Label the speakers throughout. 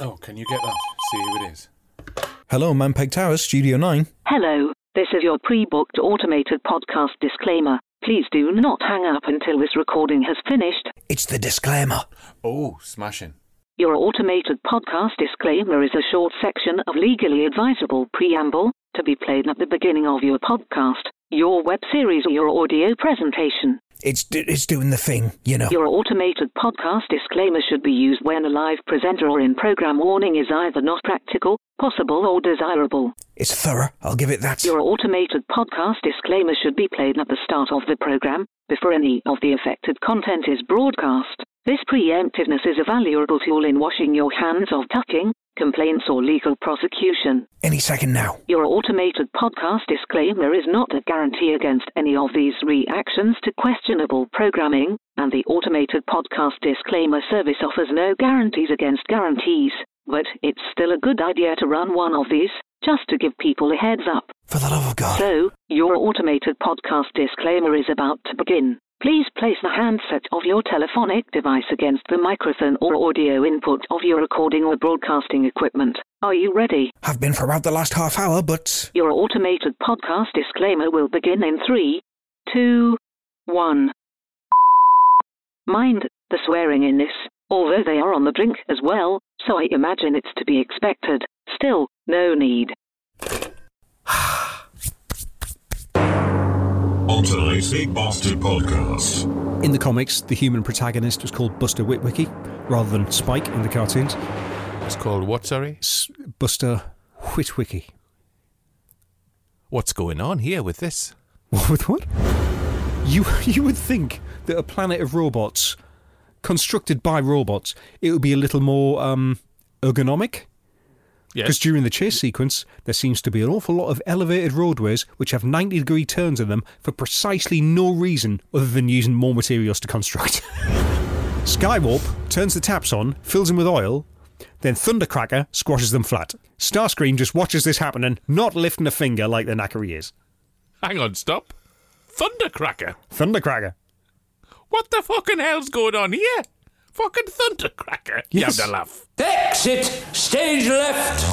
Speaker 1: Oh, can you get that? See who it is.
Speaker 2: Hello, Manpeg Towers, Studio 9.
Speaker 3: Hello, this is your pre-booked automated podcast disclaimer. Please do not hang up until this recording has finished.
Speaker 2: It's the disclaimer.
Speaker 1: Oh, smashing.
Speaker 3: Your automated podcast disclaimer is a short section of legally advisable preamble to be played at the beginning of your podcast, your web series, or your audio presentation.
Speaker 2: It's it's doing the thing, you know.
Speaker 3: Your automated podcast disclaimer should be used when a live presenter or in program warning is either not practical, possible, or desirable.
Speaker 2: It's thorough. I'll give it that.
Speaker 3: Your automated podcast disclaimer should be played at the start of the program, before any of the affected content is broadcast. This preemptiveness is a valuable tool in washing your hands of tucking, complaints, or legal prosecution.
Speaker 2: Any second now.
Speaker 3: Your automated podcast disclaimer is not a guarantee against any of these reactions to questionable programming, and the automated podcast disclaimer service offers no guarantees against guarantees. But it's still a good idea to run one of these, just to give people a heads up.
Speaker 2: For the love of God.
Speaker 3: So, your automated podcast disclaimer is about to begin. Please place the handset of your telephonic device against the microphone or audio input of your recording or broadcasting equipment. Are you ready?
Speaker 2: I've been for about the last half hour, but
Speaker 3: Your automated podcast disclaimer will begin in three, two, one. Mind the swearing in this, although they are on the drink as well, so I imagine it's to be expected. Still, no need.
Speaker 4: On tonight's Big Bastard podcast,
Speaker 5: In the comics, the human protagonist was called Buster Witwicky, rather than Spike in the cartoons.
Speaker 1: It's called what, sorry?
Speaker 5: S- Buster Witwicky.
Speaker 1: What's going on here with this?
Speaker 5: With what? You you would think that a planet of robots, constructed by robots, it would be a little more um, ergonomic. Because
Speaker 1: Yes.
Speaker 5: during the chase sequence, there seems to be an awful lot of elevated roadways which have 90 degree turns in them for precisely no reason other than using more materials to construct. Skywarp turns the taps on, fills them with oil, then Thundercracker squashes them flat. Starscream just watches this happening, not lifting a finger like the knacker he is.
Speaker 1: Hang on, stop. Thundercracker.
Speaker 5: Thundercracker.
Speaker 1: What the fucking hell's going on here? Fucking Thundercracker. You have
Speaker 5: Yes.
Speaker 1: to laugh.
Speaker 6: Exit stage left.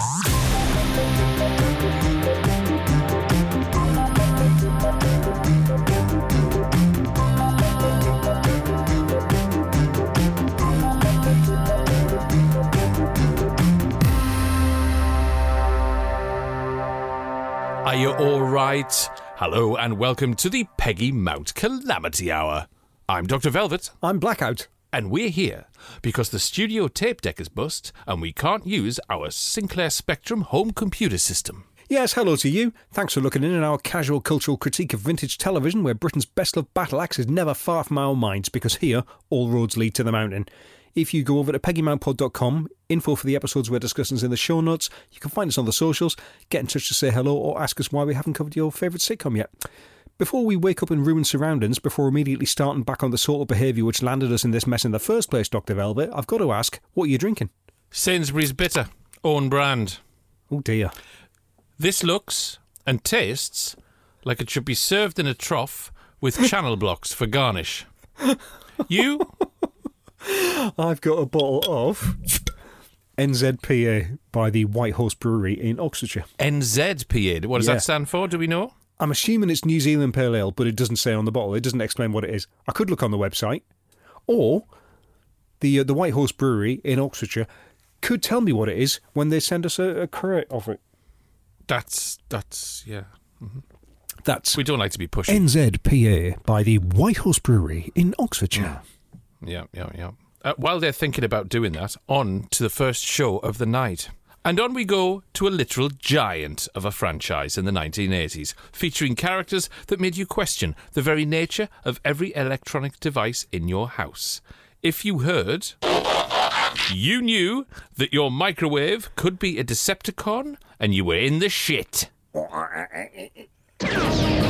Speaker 1: Are you all right? Hello and welcome to the Peggy Mount Calamity Hour. I'm Dr. Velvet,
Speaker 5: I'm Blackout.
Speaker 1: And we're here because the studio tape deck is bust and we can't use our Sinclair Spectrum home computer system.
Speaker 5: Yes, hello to you. Thanks for looking in on our casual cultural critique of vintage television, where Britain's best loved battle axe is never far from our minds, because here all roads lead to the mountain. If you go over to peggymountpod.com, info for the episodes we're discussing is in the show notes. You can find us on the socials, get in touch to say hello, or ask us why we haven't covered your favourite sitcom yet. Before we wake up in ruined surroundings, before immediately starting back on the sort of behaviour which landed us in this mess in the first place, Dr. Velvet, I've got to ask, what are you drinking?
Speaker 1: Sainsbury's Bitter, own brand.
Speaker 5: Oh dear.
Speaker 1: This looks and tastes like it should be served in a trough with channel blocks for garnish. You?
Speaker 5: I've got a bottle of NZPA by the White Horse Brewery in Oxfordshire.
Speaker 1: NZPA. What does
Speaker 5: Yeah.
Speaker 1: that stand for? Do we know?
Speaker 5: I'm assuming it's New Zealand Pale Ale, but it doesn't say on the bottle. It doesn't explain what it is. I could look on the website, or the uh, the White Horse Brewery in Oxfordshire could tell me what it is when they send us a, a crate of it.
Speaker 1: That's that's yeah.
Speaker 5: That's
Speaker 1: We don't like to be pushy.
Speaker 5: NZPA by the White Horse Brewery in Oxfordshire.
Speaker 1: Yeah, yeah, yeah. Uh, while they're thinking about doing that, on to the first show of the night. And on we go to a literal giant of a franchise in the 1980s, featuring characters that made you question the very nature of every electronic device in your house. If you heard, you knew that your microwave could be a Decepticon and you were in the shit.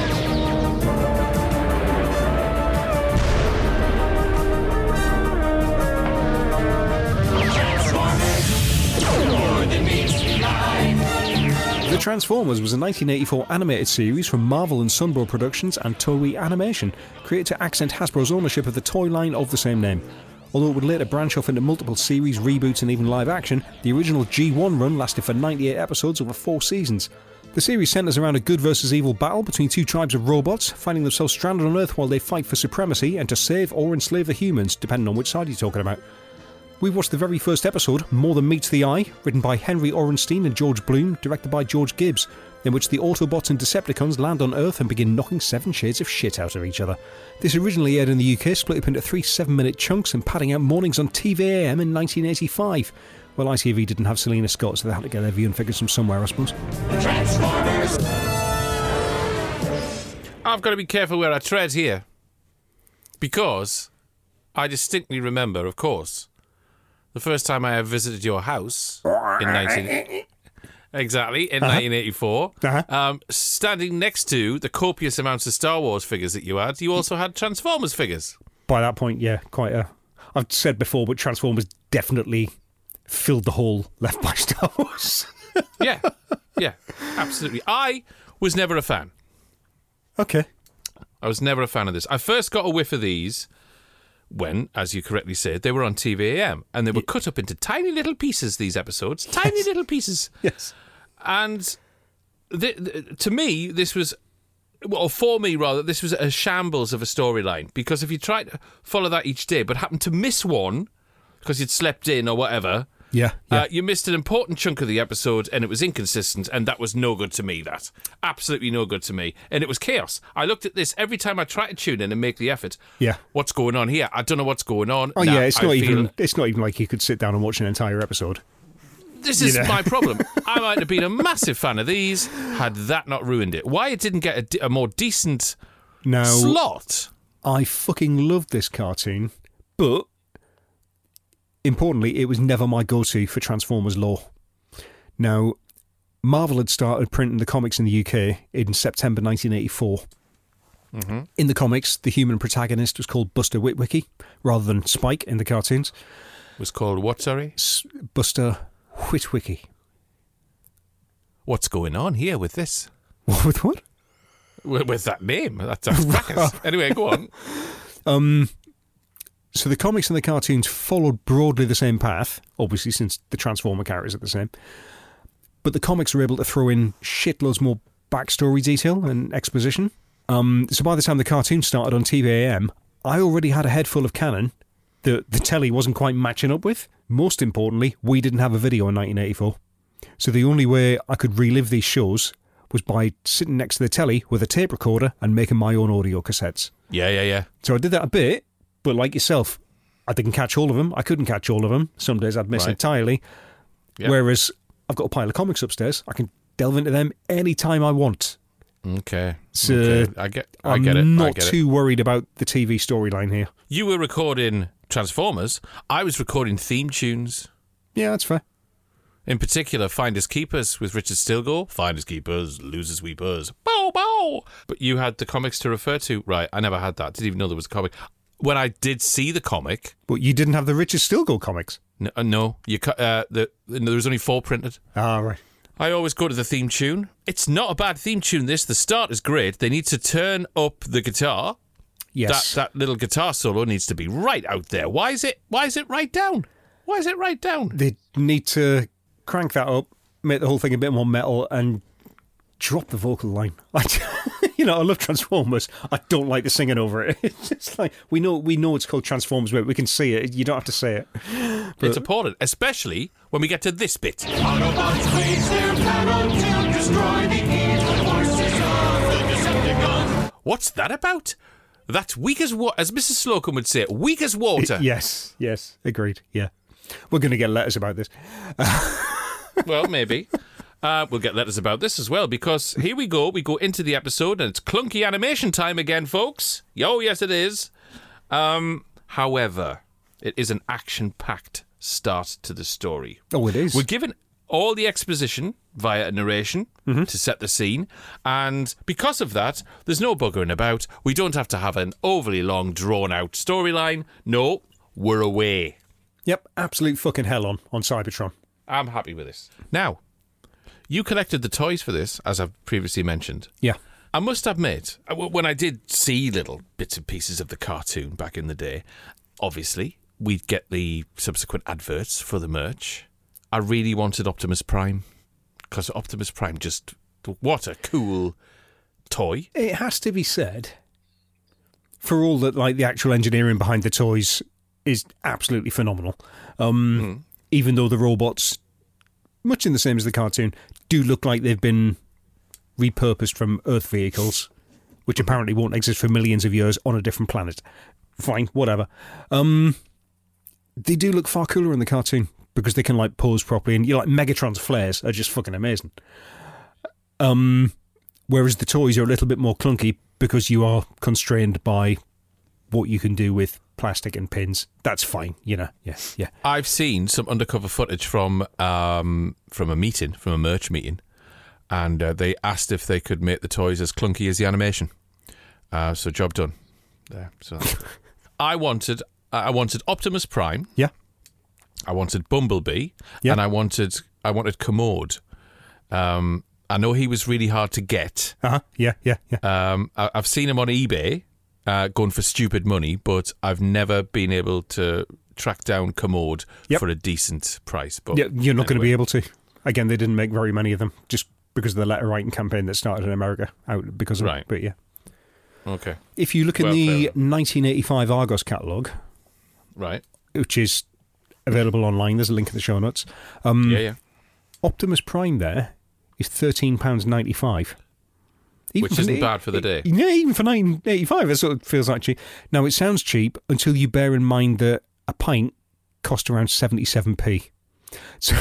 Speaker 5: The Transformers was a 1984 animated series from Marvel and Sunbow Productions and Toei Animation, created to accent Hasbro's ownership of the toy line of the same name. Although it would later branch off into multiple series, reboots, and even live action, the original G1 run lasted for 98 episodes over four seasons. The series centres around a good versus evil battle between two tribes of robots, finding themselves stranded on Earth while they fight for supremacy and to save or enslave the humans, depending on which side you're talking about. We watched the very first episode, More Than Meets the Eye, written by Henry Orenstein and George Bloom, directed by George Gibbs, in which the Autobots and Decepticons land on Earth and begin knocking seven shades of shit out of each other. This originally aired in the UK, split up into three seven minute chunks and padding out mornings on TVAM in 1985. Well, ITV didn't have Selina Scott, so they had to get their viewing figures from somewhere, I suppose.
Speaker 1: I've got to be careful where I tread here. Because I distinctly remember, of course, the first time I ever visited your house in 19... Exactly, in 1984.
Speaker 5: Uh-huh.
Speaker 1: Um, standing next to the copious amounts of Star Wars figures that you had, you also had Transformers figures.
Speaker 5: By that point, yeah, quite a. I've said before, but Transformers definitely filled the hole left by Star Wars.
Speaker 1: Yeah, yeah, absolutely. I was never a fan.
Speaker 5: okay.
Speaker 1: I was never a fan of this. I first got a whiff of these when, as you correctly said, they were on TVAM and they were cut up into tiny little pieces, these episodes. Tiny little pieces.
Speaker 5: Yes.
Speaker 1: And to me, this was, well, for me rather, this was a shambles of a storyline because if you tried to follow that each day but happened to miss one because you'd slept in or whatever,
Speaker 5: Yeah. yeah.
Speaker 1: uh, you missed an important chunk of the episode and it was inconsistent, and that was no good to me. That absolutely no good to me, and it was chaos. I looked at this every time I tried to tune in and make the effort.
Speaker 5: Yeah.
Speaker 1: what's going on here? I don't know what's going on.
Speaker 5: oh
Speaker 1: Now,
Speaker 5: yeah, it's
Speaker 1: I
Speaker 5: not
Speaker 1: feel-
Speaker 5: even. It's not even like you could sit down and watch an entire episode.
Speaker 1: This is
Speaker 5: you know.
Speaker 1: my problem. I might have been a massive fan of these had that not ruined it. Why it didn't get a, a more decent slot?
Speaker 5: I fucking loved this cartoon, but importantly, it was never my go-to for Transformers lore. Now, Marvel had started printing the comics in the UK in September 1984. In the comics, the human protagonist was called Buster Witwicky rather than Spike in the cartoons.
Speaker 1: Was called what? Sorry,
Speaker 5: S- Buster Witwicky.
Speaker 1: what's going on here with this?
Speaker 5: With what?
Speaker 1: With, with that name? That's a fracas. anyway, go on.
Speaker 5: Um, so the comics and the cartoons followed broadly the same path, obviously since the Transformer characters are the same. But the comics were able to throw in shitloads more backstory detail and exposition. Um, so by the time the cartoon started on TVAM, I already had a head full of canon that the telly wasn't quite matching up with. Most importantly, we didn't have a video in 1984. So the only way I could relive these shows was by sitting next to the telly with a tape recorder and making my own audio cassettes.
Speaker 1: Yeah, yeah, yeah.
Speaker 5: So I did that a bit, but like yourself, I didn't catch all of them. I couldn't catch all of them. Some days I'd miss
Speaker 1: Right.
Speaker 5: entirely.
Speaker 1: Yeah.
Speaker 5: Whereas I've got a pile of comics upstairs. I can delve into them anytime I want.
Speaker 1: Okay.
Speaker 5: So,
Speaker 1: okay. I get. I
Speaker 5: I'm
Speaker 1: get it.
Speaker 5: Not
Speaker 1: get it.
Speaker 5: too worried about the TV storyline here.
Speaker 1: You were recording Transformers. I was recording theme tunes.
Speaker 5: Yeah, that's fair.
Speaker 1: In particular, Finders Keepers with Richard Stilgoe. Finders Keepers, Losers Weepers. Bow, bow. But you had the comics to refer to. Right, I never had that. Didn't even know there was a comic. When I did see the comic,
Speaker 5: But you didn't have the Richard Stilgoe comics.
Speaker 1: no, uh, no you uh, the, there was only four printed.
Speaker 5: Ah, right.
Speaker 1: I always go to the theme tune. It's not a bad theme tune, this. The start is great. They need to turn up the guitar.
Speaker 5: Yes.
Speaker 1: That, that little guitar solo needs to be right out there. Why is it? Why is it right down? Why is it right down?
Speaker 5: they need to crank that up, make the whole thing a bit more metal, and drop the vocal line. I, you know, I love Transformers. I don't like the singing over it. It's just like we know we know it's called Transformers, but we can see it. You don't have to say it.
Speaker 1: It's important, especially when we get to this bit.
Speaker 6: Autobots raise their battle to destroy the evil forces of the Decepticons.
Speaker 1: What's that about? That's weak as what, as Mrs. Slocum would say, weak as water.
Speaker 5: Yes, yes, agreed. Yeah, we're going to get letters about this.
Speaker 1: well, maybe. Uh, we'll get letters about this as well because here we go. We go into the episode and it's clunky animation time again, folks. Yo, yes, it is. Um, however, it is an action-packed start to the story.
Speaker 5: Oh, it is.
Speaker 1: We're given all the exposition via narration
Speaker 5: Mm-hmm.
Speaker 1: to set the scene, and because of that, there's no buggering about. We don't have to have an overly long, drawn-out storyline. No, we're away.
Speaker 5: Yep, absolute fucking hell on on Cybertron.
Speaker 1: I'm happy with this. Now, you collected the toys for this, as I've previously mentioned.
Speaker 5: Yeah,
Speaker 1: I must admit, uh, when I did see little bits and pieces of the cartoon back in the day, obviously, we'd get the subsequent adverts for the merch. I really wanted Optimus Prime because Optimus Prime just what a cool toy.
Speaker 5: It has to be said, for all that, like the actual engineering behind the toys is absolutely phenomenal. Um, Even though the robots, much in the same as the cartoon, do look like they've been repurposed from Earth vehicles, which apparently won't exist for millions of years on a different planet. Fine, whatever. Um, they do look far cooler in the cartoon because they can like pose properly, and you know, like Megatron's flares are just fucking amazing. Um, whereas the toys are a little bit more clunky because you are constrained by what you can do with plastic and pins. That's fine, you know. Yeah, yeah.
Speaker 1: I've seen some undercover footage from um, from a meeting, from a merch meeting, and uh, they asked if they could make the toys as clunky as the animation. Uh, so job done. There. So I wanted I wanted Optimus Prime.
Speaker 5: Yeah.
Speaker 1: I wanted Bumblebee,
Speaker 5: Yeah.
Speaker 1: and I wanted I wanted Commode. Um, I know he was really hard to get.
Speaker 5: Uh huh. Yeah, yeah, yeah.
Speaker 1: Um, I, I've seen him on eBay uh, going for stupid money, but I've never been able to track down Commode
Speaker 5: Yep.
Speaker 1: for a decent price. But
Speaker 5: yeah, you're not going to be able to. Again, they didn't make very many of them just because of the letter writing campaign that started in America out because of
Speaker 1: Right.
Speaker 5: it. But yeah.
Speaker 1: Okay,
Speaker 5: If you look in
Speaker 1: Well,
Speaker 5: the 1985 Argos catalogue,
Speaker 1: right.
Speaker 5: which is available online, there's a link in the show notes. Um,
Speaker 1: Yeah, yeah.
Speaker 5: Optimus Prime there is £13.95. Even
Speaker 1: Which isn't
Speaker 5: the-
Speaker 1: bad for the day.
Speaker 5: Yeah, even for 1985, it sort of feels like cheap. Now, it sounds cheap until you bear in mind that a pint cost around 77p. So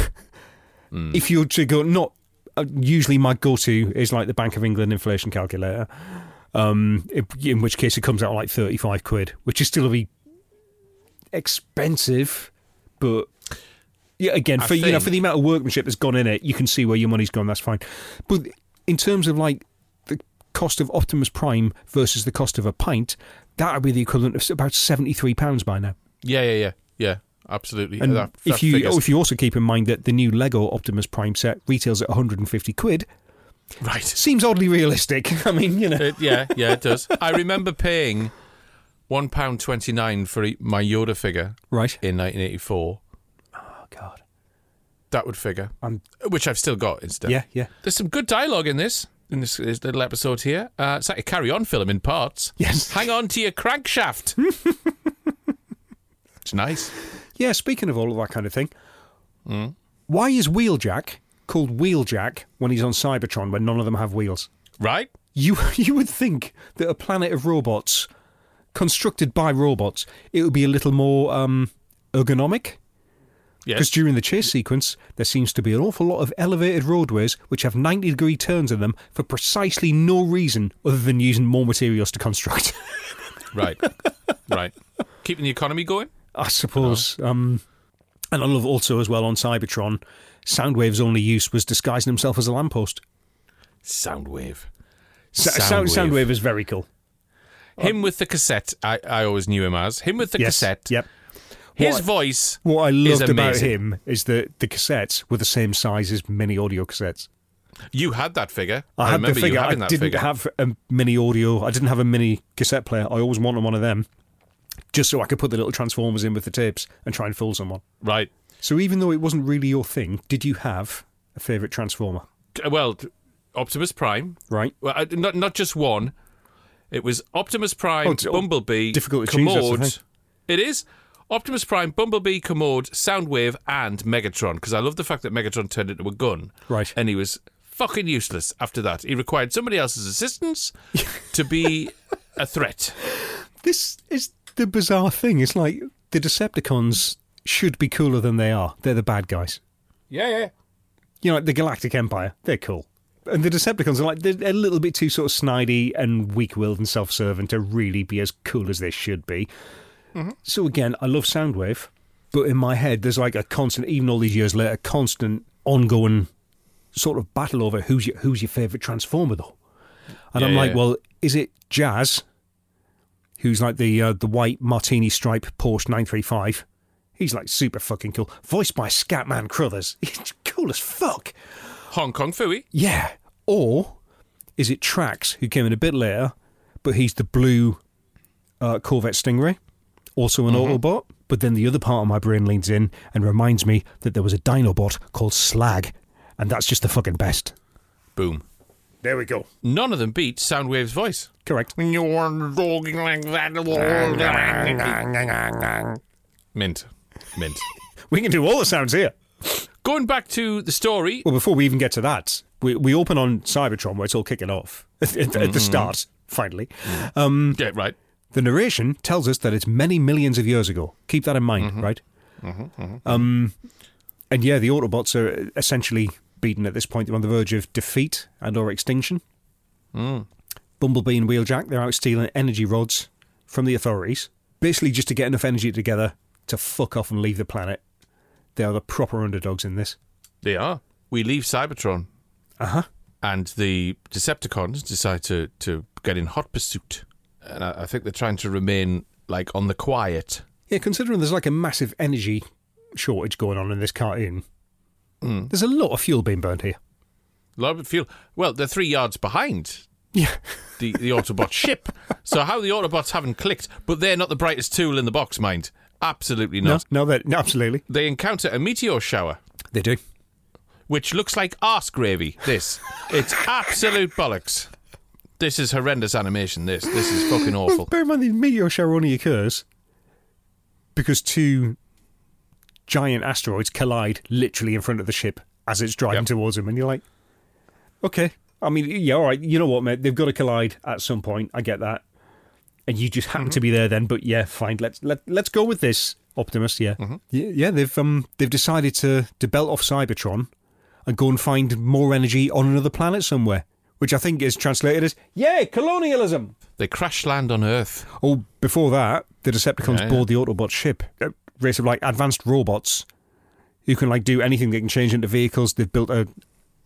Speaker 1: Hmm.
Speaker 5: if you're to go, not uh, usually my go to is like the Bank of England inflation calculator, um, in, which case it comes out like 35 quid, which is still a be expensive, but. Yeah, again,
Speaker 1: I
Speaker 5: for you know, for the amount of workmanship that's gone in it, you can see where your money's gone. That's fine. But in terms of like cost of Optimus Prime versus the cost of a pint, that would be the equivalent of about seventy three pounds by now.
Speaker 1: Yeah, yeah, yeah, yeah. Absolutely.
Speaker 5: And
Speaker 1: That-
Speaker 5: if
Speaker 1: that
Speaker 5: you
Speaker 1: figures-
Speaker 5: oh, if you also keep in mind that the new Lego Optimus Prime set retails at one hundred and fifty quid,
Speaker 1: right.
Speaker 5: seems oddly realistic. I mean, you know,
Speaker 1: It, yeah, yeah, it does. I remember paying one pound twenty nine for my Yoda figure
Speaker 5: right?
Speaker 1: in nineteen eighty four.
Speaker 5: Oh God,
Speaker 1: That would figure,
Speaker 5: I'm
Speaker 1: which I've still got instead.
Speaker 5: yeah, yeah,
Speaker 1: There's some good dialogue in this in this, this little episode here. Uh, it's like a carry on film in parts.
Speaker 5: Yes.
Speaker 1: Hang on to your crankshaft. it's nice.
Speaker 5: yeah. Speaking of all of that kind of thing,
Speaker 1: Hmm?
Speaker 5: why is Wheeljack called Wheeljack when he's on Cybertron when none of them have wheels?
Speaker 1: Right?
Speaker 5: You you would think that a planet of robots constructed by robots, it would be a little more um, ergonomic. Because
Speaker 1: Yes.
Speaker 5: during the chase sequence, there seems to be an awful lot of elevated roadways which have 90 degree turns in them for precisely no reason other than using more materials to construct.
Speaker 1: Right. right. Keeping the economy going?
Speaker 5: I suppose. Um, and I love also as well on Cybertron, Soundwave's only use was disguising himself as a lamppost.
Speaker 1: Soundwave.
Speaker 5: Sa- Sound, Soundwave is very cool.
Speaker 1: Him with the cassette, I, I always knew him as. Him with the
Speaker 5: yes.
Speaker 1: cassette.
Speaker 5: Yep.
Speaker 1: His
Speaker 5: What-
Speaker 1: voice.
Speaker 5: What I loved about him is that the cassettes were the same size as mini audio cassettes.
Speaker 1: You had that figure.
Speaker 5: I, had the figure.
Speaker 1: you
Speaker 5: I
Speaker 1: having that
Speaker 5: didn't
Speaker 1: figure.
Speaker 5: have a mini audio. I didn't have a mini cassette player. I always wanted one of them, just so I could put the little transformers in with the tapes and try and fool someone.
Speaker 1: Right.
Speaker 5: So even though it wasn't really your thing, did you have a favourite transformer?
Speaker 1: Well, Optimus Prime.
Speaker 5: Right.
Speaker 1: Well, not not just one. It was Optimus Prime,
Speaker 5: Oh,
Speaker 1: Bumblebee,
Speaker 5: difficult to choose,
Speaker 1: Commode.
Speaker 5: thing.
Speaker 1: It is Optimus Prime, Bumblebee, Commode, Soundwave, and Megatron. Because I love the fact that Megatron turned into a gun,
Speaker 5: Right.
Speaker 1: And he was fucking useless after that. He required somebody else's assistance to be a threat.
Speaker 5: This is the bizarre thing. It's like the Decepticons should be cooler than they are. They're the bad guys.
Speaker 1: Yeah, yeah.
Speaker 5: You know, like the Galactic Empire. They're cool. And the Decepticons are like they're a little bit too sort of snidey and weak-willed and self-serving to really be as cool as they should be. So again, I love Soundwave, but in my head, there's like a constant, even all these years later, constant, ongoing sort of battle over who's your who's your favorite Transformer though. And
Speaker 1: Yeah,
Speaker 5: I'm like,
Speaker 1: yeah.
Speaker 5: well, is it Jazz, who's like the uh, the white martini stripe Porsche 935? He's like super fucking cool, voiced by Scatman Crothers. He's cool as fuck.
Speaker 1: Hong Kong Phooey.
Speaker 5: Yeah. Or is it Tracks, who came in a bit later, but he's the blue uh, Corvette Stingray, also an mm-hmm. Autobot? But then the other part of my brain leans in and reminds me that there was a Dinobot called Slag, and that's just the fucking best.
Speaker 1: Boom.
Speaker 5: There we go.
Speaker 1: None of them beat Soundwave's voice.
Speaker 5: Correct.
Speaker 1: When You're talking like that. Mint. Mint.
Speaker 5: We can do all the sounds here.
Speaker 1: Going back to the story,
Speaker 5: Well, before we even get to that, we, we open on Cybertron where it's all kicking off at, at- at the mm-hmm. start, finally. Mm. Um,
Speaker 1: yeah, right.
Speaker 5: The narration tells us that it's many millions of years ago. Keep that in mind, right? Um, and yeah, the Autobots are essentially beaten at this point. They're on the verge of defeat and or extinction. Bumblebee and Wheeljack, they're out stealing energy rods from the authorities, basically just to get enough energy together to fuck off and leave the planet. They are the proper underdogs in this.
Speaker 1: They are. We leave Cybertron,
Speaker 5: Uh huh.
Speaker 1: and the Decepticons decide to, to get in hot pursuit. And I, I think they're trying to remain like on the quiet.
Speaker 5: Yeah, considering there's like a massive energy shortage going on in this cartoon, hmm. there's a lot of fuel being burned here.
Speaker 1: A lot of fuel. well. They're three yards behind
Speaker 5: Yeah.
Speaker 1: the the Autobot ship. So how the Autobots haven't clicked, but they're not the brightest tool in the box, mind. Absolutely not.
Speaker 5: no, that no, absolutely.
Speaker 1: They encounter a meteor shower,
Speaker 5: They do.
Speaker 1: which looks like arse gravy. This, it's absolute bollocks. This is horrendous animation. This, this is fucking awful.
Speaker 5: Bear in mind the meteor shower only occurs because two giant asteroids collide literally in front of the ship as it's driving
Speaker 1: Yep.
Speaker 5: towards them, and you're like, okay. I mean, yeah, all right. You know what, mate? They've got to collide at some point. I get that, and you just happen to be there then. But yeah, fine. Let's let let's go with this, Optimus. Yeah, yeah, yeah. They've um they've decided to to belt off Cybertron and go and find more energy on another planet somewhere, which I think is translated as yay colonialism.
Speaker 1: They crash land on Earth.
Speaker 5: Oh, before that, the Decepticons
Speaker 1: Yeah, yeah.
Speaker 5: board the Autobot ship. A race of like advanced robots who can like do anything. They can change into vehicles. They've built a,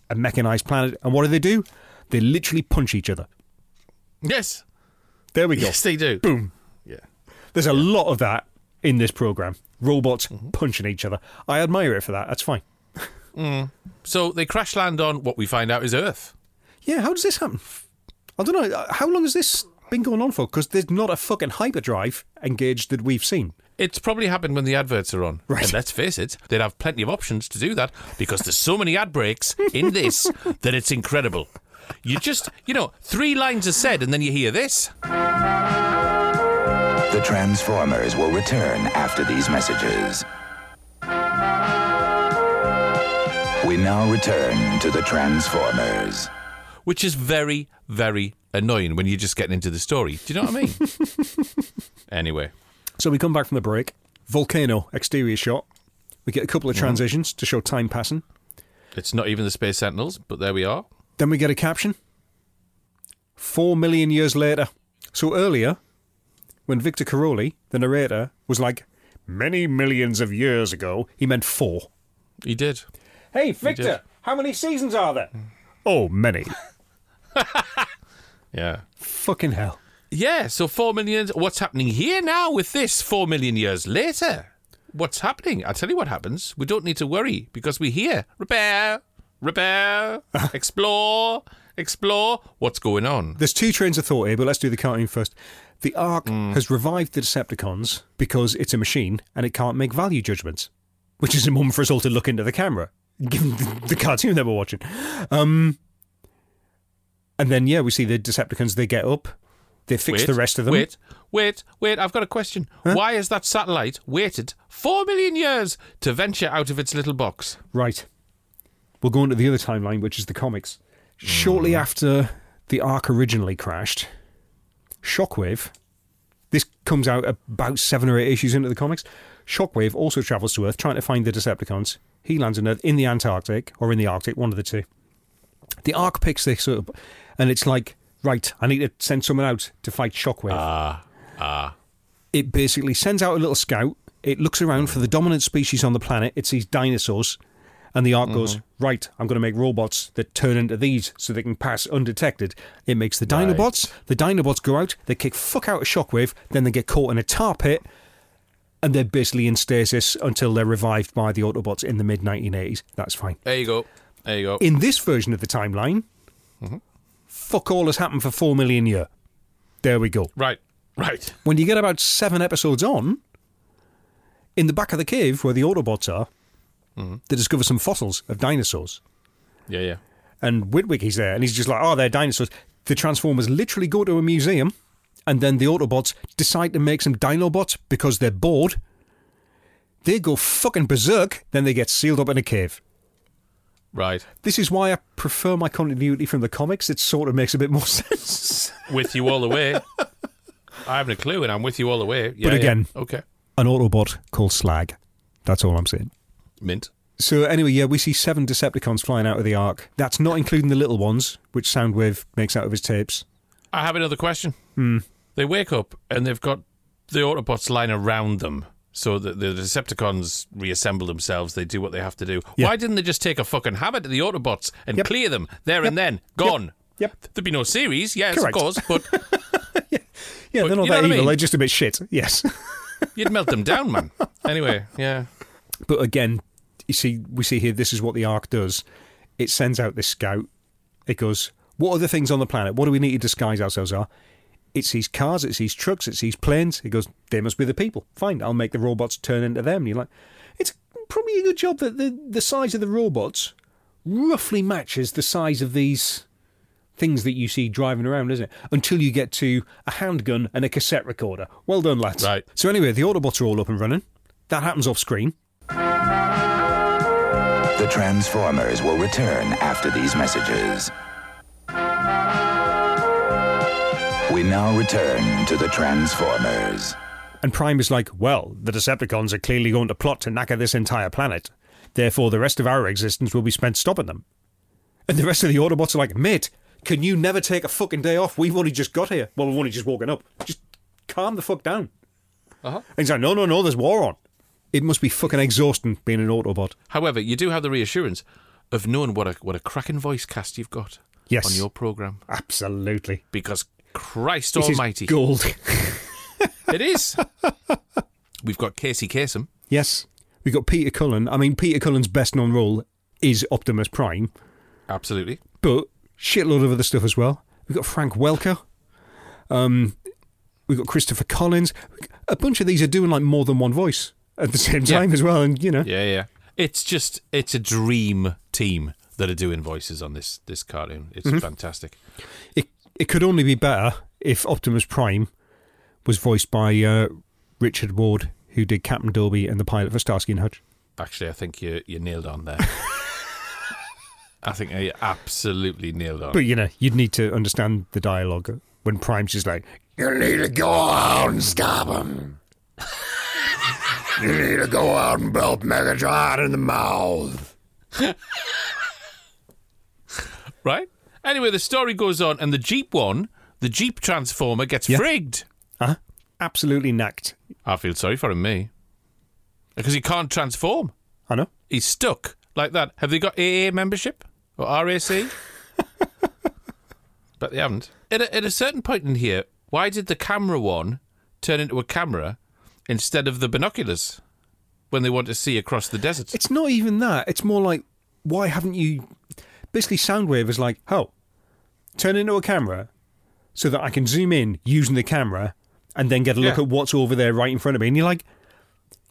Speaker 5: a mechanized planet. And what do they do? They literally punch each other.
Speaker 1: Yes,
Speaker 5: There we go.
Speaker 1: yes, they do.
Speaker 5: Boom.
Speaker 1: Yeah.
Speaker 5: There's a lot of that in this program. Robots
Speaker 1: Mm-hmm.
Speaker 5: punching each other. I admire it for that. That's fine.
Speaker 1: So they crash land on what we find out is Earth.
Speaker 5: Yeah, how does this happen? I don't know. Uh, how long has this been going on for? Because there's not a fucking hyperdrive engaged that we've seen.
Speaker 1: It's probably happened when the adverts are on.
Speaker 5: Right.
Speaker 1: And let's face it, they'd have plenty of options to do that because there's so many ad breaks in this that it's incredible. You just, you know, three lines are said and then you hear this.
Speaker 7: The Transformers will return after these messages. We now return to the Transformers.
Speaker 1: Which is very, very annoying when you're just getting into the story. Do you know what I mean? anyway,
Speaker 5: So we come back from the break. Volcano exterior shot. We get a couple of mm-hmm. transitions to show time passing.
Speaker 1: it's not even the Space Sentinels, but there we are.
Speaker 5: Then we get a caption. Four million years later. So earlier, when Victor Caroli, the narrator, was like, many millions of years ago, he meant four.
Speaker 1: He did.
Speaker 5: Hey,
Speaker 1: did.
Speaker 5: Victor, how many seasons are there? Mm. Oh, many.
Speaker 1: Yeah.
Speaker 5: Fucking hell.
Speaker 1: Yeah, so four million. What's happening here now with this four million years later? What's happening? I'll tell you what happens. We don't need to worry because we're here. Repair, repair, explore, explore. What's going on?
Speaker 5: There's two trains of thought here, but let's do the cartoon first. The Ark mm. has revived the Decepticons because it's a machine and it can't make value judgments, which is a moment for us all to look into the camera, given the, the cartoon that we're watching. Um, and then, yeah, we see the Decepticons, they get up, they fix
Speaker 1: Wait,
Speaker 5: the rest of them.
Speaker 1: Wait, wait, wait. I've got a question. Why has that satellite waited four million years to venture out of its little box?
Speaker 5: Right. We'll go into the other timeline, which is the comics. Shortly after the Ark originally crashed, Shockwave, this comes out about seven or eight issues into the comics. Shockwave also travels to Earth trying to find the Decepticons. He lands on Earth in the Antarctic or in the Arctic, one of the two. The Ark picks this up, and it's like, right, I need to send someone out to fight Shockwave.
Speaker 1: Ah, ah.
Speaker 5: it basically sends out a little scout. It looks around for the dominant species on the planet. It sees dinosaurs. And the Ark goes, right, I'm going to make robots that turn into these so they can pass undetected. It makes the Dinobots. The Dinobots go out, they kick fuck out a shockwave, then they get caught in a tar pit, and they're basically in stasis until they're revived by the Autobots in the mid 1980s. That's fine.
Speaker 1: There you go. There you go.
Speaker 5: In this version of the timeline, mm-hmm. fuck all has happened for four million year. There we go.
Speaker 1: right, right.
Speaker 5: when you get about seven episodes on, In the back of the cave where the Autobots are, mm-hmm. they discover some fossils of dinosaurs.
Speaker 1: Yeah, yeah.
Speaker 5: And Whitwick Witwicky's there, and he's just like, oh, they're dinosaurs. The Transformers literally go to a museum, and then the Autobots decide to make some Dinobots because they're bored. They go fucking berserk, then they get sealed up in a cave.
Speaker 1: Right.
Speaker 5: This is why I prefer my continuity from the comics. It sort of makes a bit more sense.
Speaker 1: With you all the way. I haven't a clue, and I'm with you all the way. Yeah,
Speaker 5: But
Speaker 1: yeah.
Speaker 5: again-
Speaker 1: Okay.
Speaker 5: An Autobot called Slag. That's all I'm saying.
Speaker 1: Mint.
Speaker 5: So anyway, yeah, we see seven Decepticons flying out of the Ark. That's not including the little ones, which Soundwave makes out of his tapes.
Speaker 1: I have another question.
Speaker 5: Hmm.
Speaker 1: They wake up and they've got the Autobots lying around them. So the, the Decepticons reassemble themselves. They do what they have to do.
Speaker 5: Yeah.
Speaker 1: Why didn't they just take a fucking hammer to the Autobots and
Speaker 5: Yep.
Speaker 1: clear them there and then? Gone.
Speaker 5: Yep.
Speaker 1: There'd be no series, yes,
Speaker 5: Correct.
Speaker 1: of course, but
Speaker 5: Yeah,
Speaker 1: But
Speaker 5: they're not that
Speaker 1: what I
Speaker 5: evil.
Speaker 1: mean?
Speaker 5: They're just a bit shit. Yes.
Speaker 1: you'd melt them down, man. Anyway, yeah.
Speaker 5: But again, you see, we see here, this is what the Ark does. It sends out this scout. It goes, what are the things on the planet? What do we need to disguise ourselves are? It sees cars, it sees trucks, it sees planes. It goes, they must be the people. Fine, I'll make the robots turn into them. And you're like, it's probably a good job that the, the size of the robots roughly matches the size of these things that you see driving around, isn't it? Until you get to a handgun and a cassette recorder. Well done, lads.
Speaker 1: Right.
Speaker 5: So anyway, the Autobots are all up and running. That happens off screen.
Speaker 7: The Transformers will return after these messages. We now return to the Transformers.
Speaker 5: And Prime is like, well, the Decepticons are clearly going to plot to knacker this entire planet. Therefore, the rest of our existence will be spent stopping them. And the rest of the Autobots are like, mate, can you never take a fucking day off? We've only just got here. Well, we've only just woken up. Just calm the fuck down.
Speaker 1: Uh-huh.
Speaker 5: And he's like, no, no, no, there's war on. It must be fucking exhausting being an Autobot.
Speaker 1: However, you do have the reassurance of knowing what a what a cracking voice cast you've got
Speaker 5: Yes.
Speaker 1: on your program.
Speaker 5: Absolutely.
Speaker 1: Because Christ
Speaker 5: This
Speaker 1: Almighty,
Speaker 5: gold.
Speaker 1: it is. We've got Casey Kasem.
Speaker 5: yes. We've got Peter Cullen. I mean, Peter Cullen's best known role is Optimus Prime.
Speaker 1: Absolutely.
Speaker 5: but shitload of other stuff as well. We've got Frank Welker. Um, we've got Christopher Collins. A bunch of these are doing like more than one voice at the same
Speaker 1: Yeah.
Speaker 5: time as well, and you know,
Speaker 1: Yeah, yeah. It's just it's a dream team that are doing voices on this this cartoon. It's
Speaker 5: Mm-hmm.
Speaker 1: fantastic.
Speaker 5: it it could only be better if Optimus Prime was voiced by uh, Richard Ward, who did Captain Dolby and the pilot for Starsky and Hutch.
Speaker 1: Actually, I think you you nailed on there. I think you absolutely nailed on.
Speaker 5: But you know, you'd need to understand the dialogue when Prime's just like, "You need to go out and stop him. you need to go out and belt Megatron in the mouth."
Speaker 1: Right? Anyway, the story goes on, and the Jeep one, the Jeep Transformer, gets
Speaker 5: Yeah.
Speaker 1: frigged.
Speaker 5: Huh? Absolutely knacked.
Speaker 1: I feel sorry for him, me. Because he can't transform.
Speaker 5: I know.
Speaker 1: He's stuck like that. Have they got AA membership? Or RAC? but they haven't. At a, at a certain point in here, why did the camera one turn into a camera instead of the binoculars when they want to see across the desert?
Speaker 5: It's not even that. It's more like, why haven't you? Basically, Soundwave is like, oh, turn into a camera so that I can zoom in using the camera and then get a look
Speaker 1: Yeah.
Speaker 5: at what's over there right in front of me. And you're like,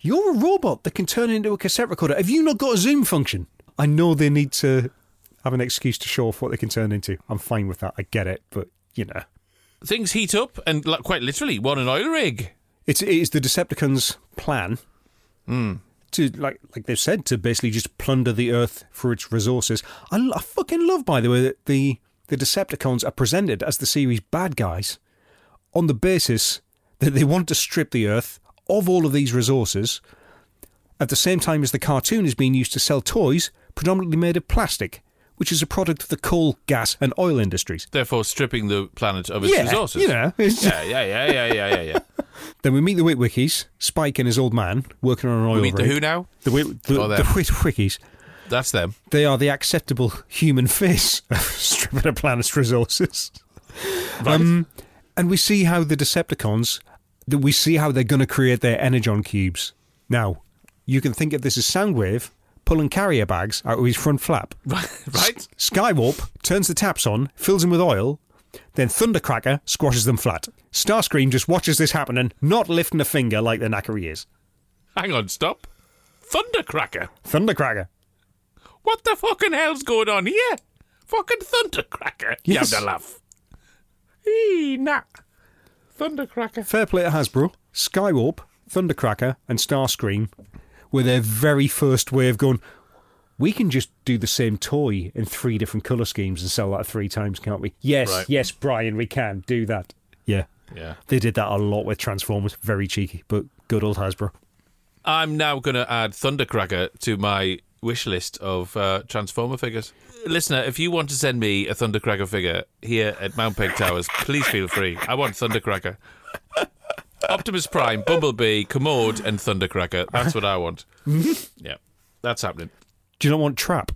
Speaker 5: you're a robot that can turn into a cassette recorder. Have you not got a zoom function? I know they need to have an excuse to show off what they can turn into. I'm fine with that. I get it. But, you know,
Speaker 1: Things heat up, and like, quite literally, want an oil rig.
Speaker 5: it's, it is the Decepticons' plan hmm. To like like they've said to basically just plunder the earth for its resources. I fucking love, by the way, that the the Decepticons are presented as the series bad guys on the basis that they want to strip the earth of all of these resources. At the same time as the cartoon is being used to sell toys predominantly made of plastic, which is a product of the coal, gas, and oil industries.
Speaker 1: Therefore, stripping the planet of its
Speaker 5: yeah,
Speaker 1: resources.
Speaker 5: you know.
Speaker 1: Yeah, yeah, yeah, yeah, yeah, yeah, yeah.
Speaker 5: Then we meet the Witwickies, Spike and his old man working on an oil
Speaker 1: we meet the
Speaker 5: rig.
Speaker 1: who now?
Speaker 5: The, Wit- the,
Speaker 1: Oh,
Speaker 5: the
Speaker 1: them.
Speaker 5: Witwickies.
Speaker 1: That's them.
Speaker 5: They are the acceptable human face of stripping a planet's resources. Um, and we see how the Decepticons, that we see how they're going to create their Energon cubes. Now, you can think of this as Soundwave pulling carrier bags out of his front flap.
Speaker 1: Right? right?
Speaker 5: Skywarp turns the taps on, fills them with oil, then Thundercracker squashes them flat. Starscream just watches this happening, not lifting a finger like the knackery is.
Speaker 1: Hang on, stop. Thundercracker.
Speaker 5: Thundercracker.
Speaker 1: What the fucking hell's going on here? Fucking Thundercracker. You have to laugh. Eee, nah. Thundercracker.
Speaker 5: Fair play to Hasbro, Skywarp, Thundercracker, and Starscream were their very first way of going. We can just do the same toy in three different colour schemes and sell that three times, can't we? Yes,
Speaker 1: Right.
Speaker 5: yes, Brian, we can do that. Yeah.
Speaker 1: Yeah.
Speaker 5: They did that a lot with Transformers. Very cheeky, but good old Hasbro.
Speaker 1: I'm now going to add Thundercracker to my wish list of uh, Transformer figures. Listener, if you want to send me a Thundercracker figure here at Mount Peg Towers, please feel free. I want Thundercracker. Optimus Prime, Bumblebee, Commode, and Thundercracker. That's what I want. yeah, that's happening.
Speaker 5: Do you not want Trap?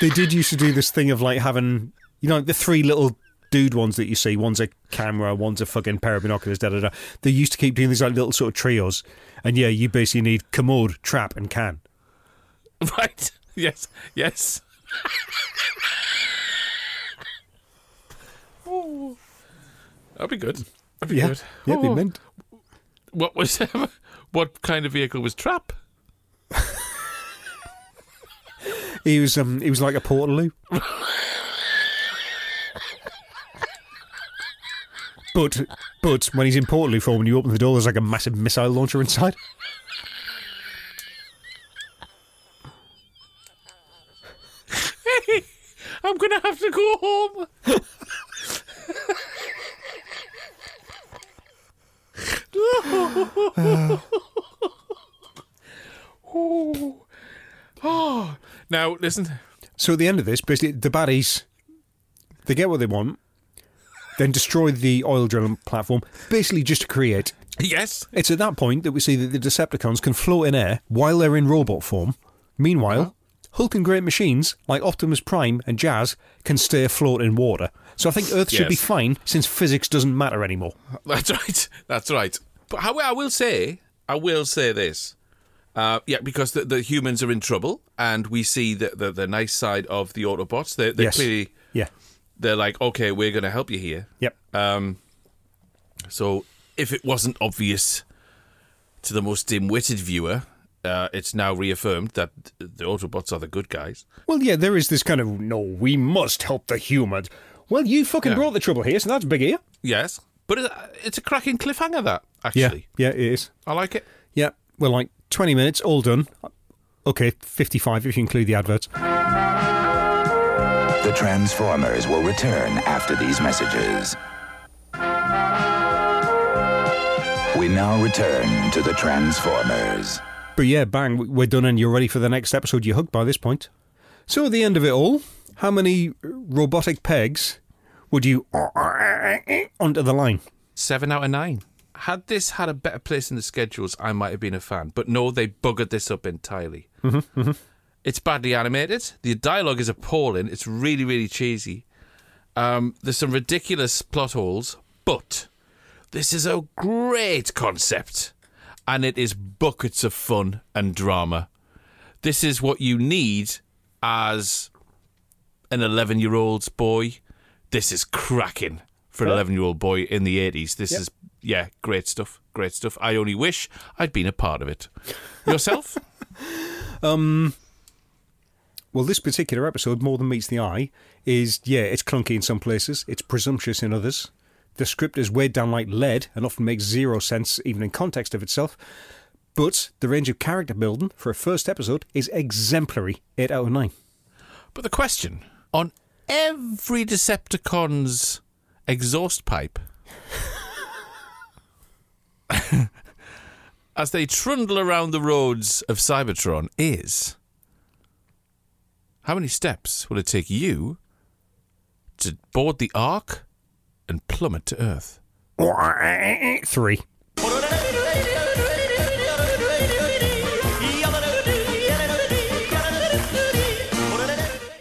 Speaker 5: They did used to do this thing of like having, you know, the three little dude ones that you see. One's a camera, one's a fucking pair of binoculars, da da da. They used to keep doing these like little sort of trios. And yeah, you basically need commode, trap, and can.
Speaker 1: Right. Yes. Yes. Ooh. That'd be good. That'd be
Speaker 5: Yeah,
Speaker 1: good.
Speaker 5: yeah,
Speaker 1: Oh.
Speaker 5: meant.
Speaker 1: What was what kind of vehicle was Trap?
Speaker 5: He was um, he was like a portaloo. but but when he's in portaloo form, when you open the door, there's like a massive missile launcher inside.
Speaker 1: I'm gonna have to go home. Ooh. Oh. Now listen.
Speaker 5: So at the end of this, basically, the baddies they get what they want, then destroy the oil drilling platform, basically just to create.
Speaker 1: Yes.
Speaker 5: It's at that point that we see that the Decepticons can float in air while they're in robot form. Meanwhile, Hulk and great machines like Optimus Prime and Jazz can stay afloat in water. So I think Earth should be fine since physics doesn't matter anymore.
Speaker 1: That's right. That's right. But how, I will say, I will say this. Uh, yeah, because the, the humans are in trouble, and we see the, the, the nice side of the Autobots. They're, they're
Speaker 5: Yes.
Speaker 1: clearly
Speaker 5: Yeah.
Speaker 1: they're like, okay, we're going to help you here.
Speaker 5: Yep.
Speaker 1: Um, so if it wasn't obvious to the most dim-witted viewer, uh, it's now reaffirmed that the Autobots are the good guys.
Speaker 5: Well, yeah, there is this kind of no, we must help the humans. Well, you fucking
Speaker 1: Yeah.
Speaker 5: brought the trouble here, so that's big here.
Speaker 1: Yes, but it's a cracking cliffhanger. That actually,
Speaker 5: yeah, it is.
Speaker 1: I like it.
Speaker 5: Yeah, we're like twenty minutes, all done. Okay, fifty-five if you include the adverts.
Speaker 7: The Transformers will return after these messages. We now return to the Transformers.
Speaker 5: But yeah, bang, we're done, and you're ready for the next episode. You're hooked by this point. So at the end of it all, how many robotic pegs would you onto the line?
Speaker 1: Seven out of nine. Had this had a better place in the schedules, I might have been a fan. But no, they buggered this up entirely. It's badly animated. The dialogue is appalling. It's really, really cheesy. Um, there's some ridiculous plot holes, but this is a great concept. And it is buckets of fun and drama. This is what you need as an 11 year old's boy. This is cracking for an 11 year old boy in the 80s. This is, yeah, great stuff. Great stuff. I only wish I'd been a part of it. Yourself?
Speaker 5: um, Well, this particular episode, more than meets the eye, is yeah, it's clunky in some places, it's presumptuous in others. The script is weighed down like lead and often makes zero sense even in context of itself. But the range of character building for a first episode is exemplary, eight out of nine.
Speaker 1: But the question on every Decepticon's exhaust pipe, as they trundle around the roads of Cybertron, is how many steps will it take you to board the Ark and plummet to Earth?
Speaker 5: Three.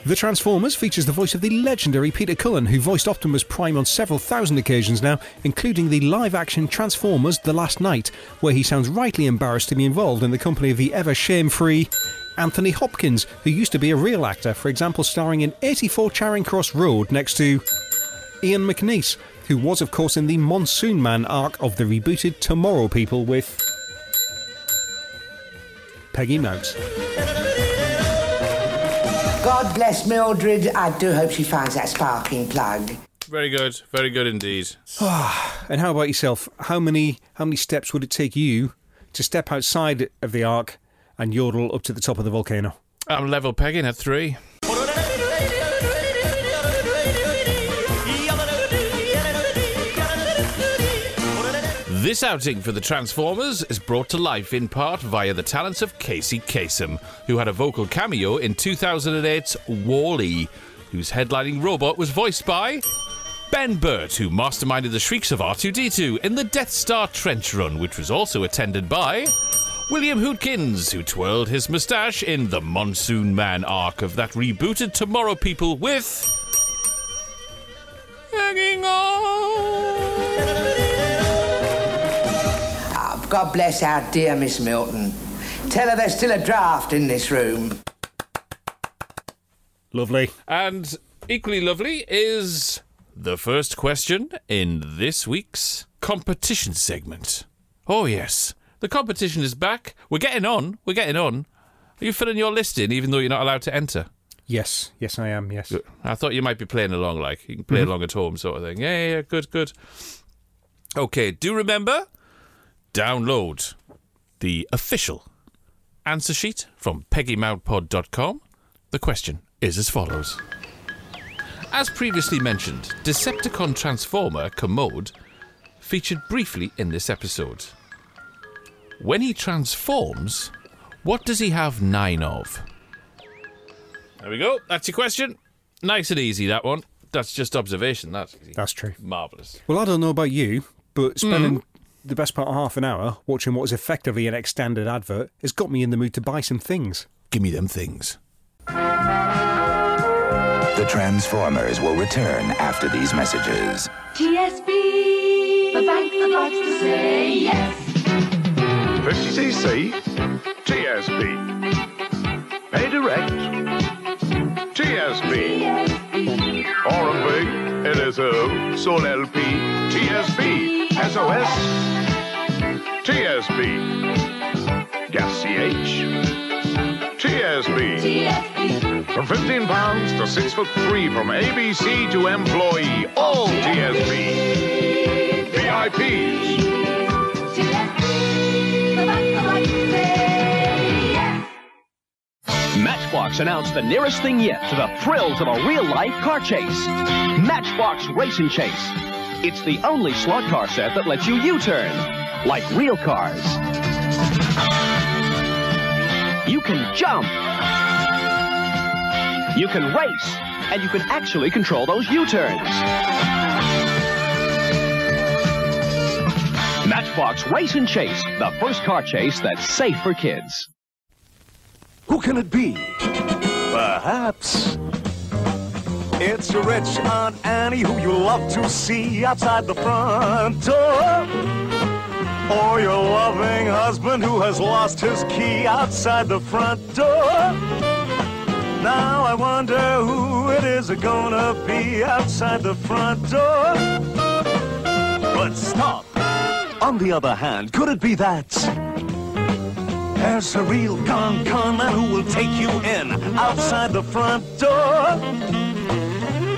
Speaker 5: The Transformers features the voice of the legendary Peter Cullen, who voiced Optimus Prime on several thousand occasions now, including the live action Transformers The Last Knight, where he sounds rightly embarrassed to be involved in the company of the ever shame free Anthony Hopkins, who used to be a real actor, for example, starring in 84 Charing Cross Road next to Ian McNeice, who was, of course, in the Monsoon Man arc of the rebooted Tomorrow People with Peggy Mounts.
Speaker 8: God bless Mildred. I do hope she finds that sparking plug.
Speaker 1: Very good. Very good indeed.
Speaker 5: And how about yourself? How many how many steps would it take you to step outside of the arc and yodel up to the top of the volcano?
Speaker 1: I'm level pegging at three. This outing for the Transformers is brought to life in part via the talents of Casey Kasem, who had a vocal cameo in 2008's Wall-E, whose headlining robot was voiced by Ben Burtt, who masterminded the shrieks of R2D2 in the Death Star Trench Run, which was also attended by William Hootkins, who twirled his moustache in the Monsoon Man arc of that rebooted Tomorrow People with.
Speaker 8: God bless our dear Miss Milton. Tell her there's still a draft in this room.
Speaker 5: Lovely.
Speaker 1: And equally lovely is the first question in this week's competition segment. Oh, yes. The competition is back. We're getting on. We're getting on. Are you filling your list in even though you're not allowed to enter?
Speaker 5: Yes, yes, I am. Yes.
Speaker 1: I thought you might be playing along, like you can play mm-hmm. along at home, sort of thing. Yeah, yeah, yeah, good, good. Okay, do remember download the official answer sheet from PeggyMountPod.com. The question is as follows. As previously mentioned, Decepticon Transformer Commode featured briefly in this episode. When he transforms, what does he have nine of? There we go. That's your question. Nice and easy, that one. That's just observation. That's easy.
Speaker 5: That's true.
Speaker 1: marvellous.
Speaker 5: Well, I don't know about you, but spending mm. The best part of half an hour watching what is effectively an extended advert has got me in the mood to buy some things.
Speaker 1: Give me them things.
Speaker 7: The Transformers will return after these messages.
Speaker 6: TSB, the bank that likes to say yes.
Speaker 9: 50cc TSB. Pay direct TSB. R&B, LSO, Sol LP, TSB, SOS, TSB. Gas CH, TSB. From 15 pounds to 6 foot 3 from ABC to employee, all TSB. VIPs.
Speaker 10: Matchbox announced the nearest thing yet to the thrills of a real-life car chase. Matchbox Race and Chase. It's the only slot car set that lets you U-turn, like real cars. You can jump. You can race. And you can actually control those U-turns. Matchbox Race and Chase, the first car chase that's safe for kids.
Speaker 11: Who can it be? Perhaps it's your rich Aunt Annie who you love to see outside the front door. Or your loving husband who has lost his key outside the front door. Now I wonder who it is gonna be outside the front door. But stop. On the other hand, could it be that? There's a real con con man who will take you in outside the front door.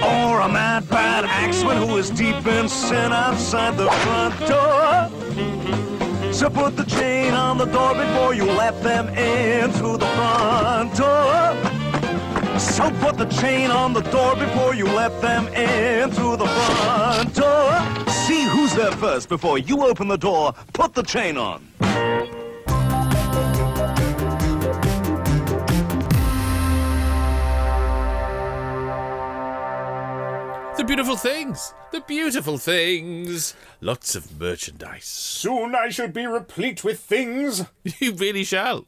Speaker 11: Or a mad bad axeman who is deep in sin outside the front door. So put the chain on the door before you let them in through the front door. So put the chain on the door before you let them in through the front door. See who's there first before you open the door. Put the chain on.
Speaker 1: The beautiful things. The beautiful things. Lots of merchandise.
Speaker 2: Soon I shall be replete with things.
Speaker 1: You really shall.